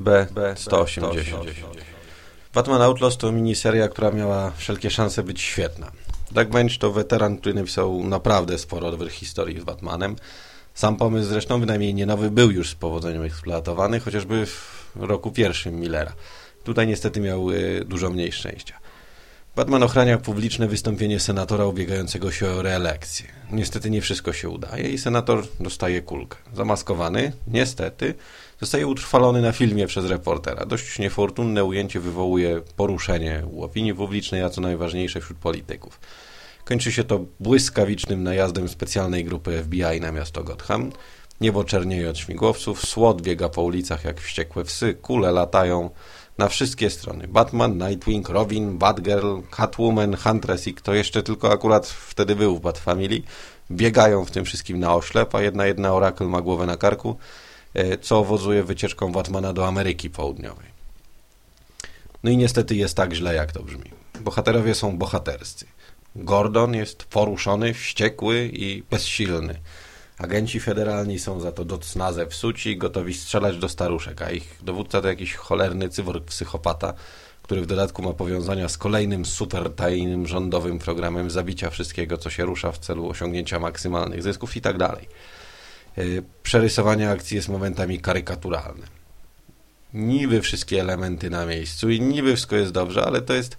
B180. Batman Outlaws to miniseria, która miała wszelkie szanse być świetna. Doug Bench to weteran, który napisał naprawdę sporo dobrych historii z Batmanem. Sam pomysł zresztą bynajmniej nie nowy był już z powodzeniem eksploatowany, chociażby w roku pierwszym Millera. Tutaj niestety miał y, dużo mniej szczęścia. Batman ochrania publiczne wystąpienie senatora ubiegającego się o reelekcję. Niestety nie wszystko się udaje i senator dostaje kulkę. Zamaskowany, niestety, zostaje utrwalony na filmie przez reportera. Dość niefortunne ujęcie wywołuje poruszenie u opinii publicznej, a co najważniejsze wśród polityków. Kończy się to błyskawicznym najazdem specjalnej grupy FBI na miasto Gotham. Niebo czernieje od śmigłowców, słod biega po ulicach jak wściekłe psy, kule latają na wszystkie strony. Batman, Nightwing, Robin, Batgirl, Catwoman, Huntress i kto jeszcze tylko akurat wtedy był w Batfamily, biegają w tym wszystkim na oślep, a jedna jedna Oracle ma głowę na karku, e, co owocuje wycieczką Batmana do Ameryki Południowej. No i niestety jest tak źle, jak to brzmi. Bohaterowie są bohaterscy. Gordon jest poruszony, wściekły i bezsilny. Agenci federalni są za to do cnaze wsuci, gotowi strzelać do staruszek, a ich dowódca to jakiś cholerny cyborg psychopata, który w dodatku ma powiązania z kolejnym super tajnym rządowym programem zabicia wszystkiego, co się rusza w celu osiągnięcia maksymalnych zysków i tak dalej. E, przerysowanie akcji jest momentami karykaturalne. Niby wszystkie elementy na miejscu i niby wszystko jest dobrze, ale to jest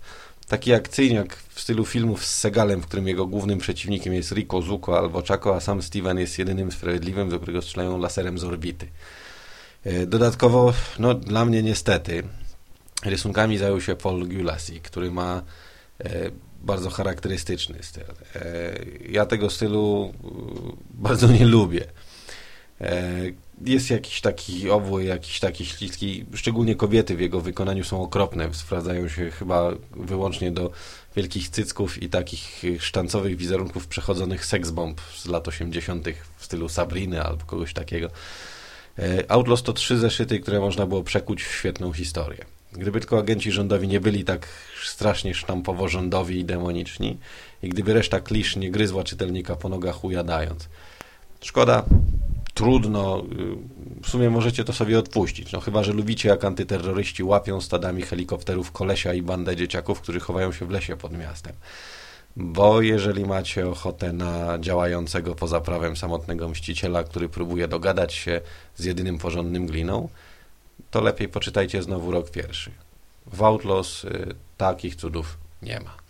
taki akcyjniak w stylu filmów z Segalem, w którym jego głównym przeciwnikiem jest Rico Zuko albo Chaco, a sam Steven jest jedynym sprawiedliwym, do którego strzelają laserem z orbity. E, dodatkowo, no dla mnie niestety, rysunkami zajął się Paul Gulasi, który ma e, bardzo charakterystyczny styl. E, ja tego stylu bardzo nie lubię jest jakiś taki obłój, jakiś taki śliski, szczególnie kobiety w jego wykonaniu są okropne, sprawdzają się chyba wyłącznie do wielkich cycków i takich sztancowych wizerunków przechodzonych seksbomb z lat 80. w stylu Sabriny albo kogoś takiego. E, Outlaws to trzy zeszyty, które można było przekuć w świetną historię. Gdyby tylko agenci rządowi nie byli tak strasznie sztampowo rządowi i demoniczni i gdyby reszta klisz nie gryzła czytelnika po nogach ujadając. Szkoda, trudno, y, w sumie możecie to sobie odpuścić, no chyba, że lubicie jak antyterroryści łapią stadami helikopterów kolesia i bandę dzieciaków, którzy chowają się w lesie pod miastem. Bo jeżeli macie ochotę na działającego poza prawem samotnego mściciela, który próbuje dogadać się z jedynym porządnym gliną, to lepiej poczytajcie znowu rok pierwszy. W Outlaws y, takich cudów nie ma.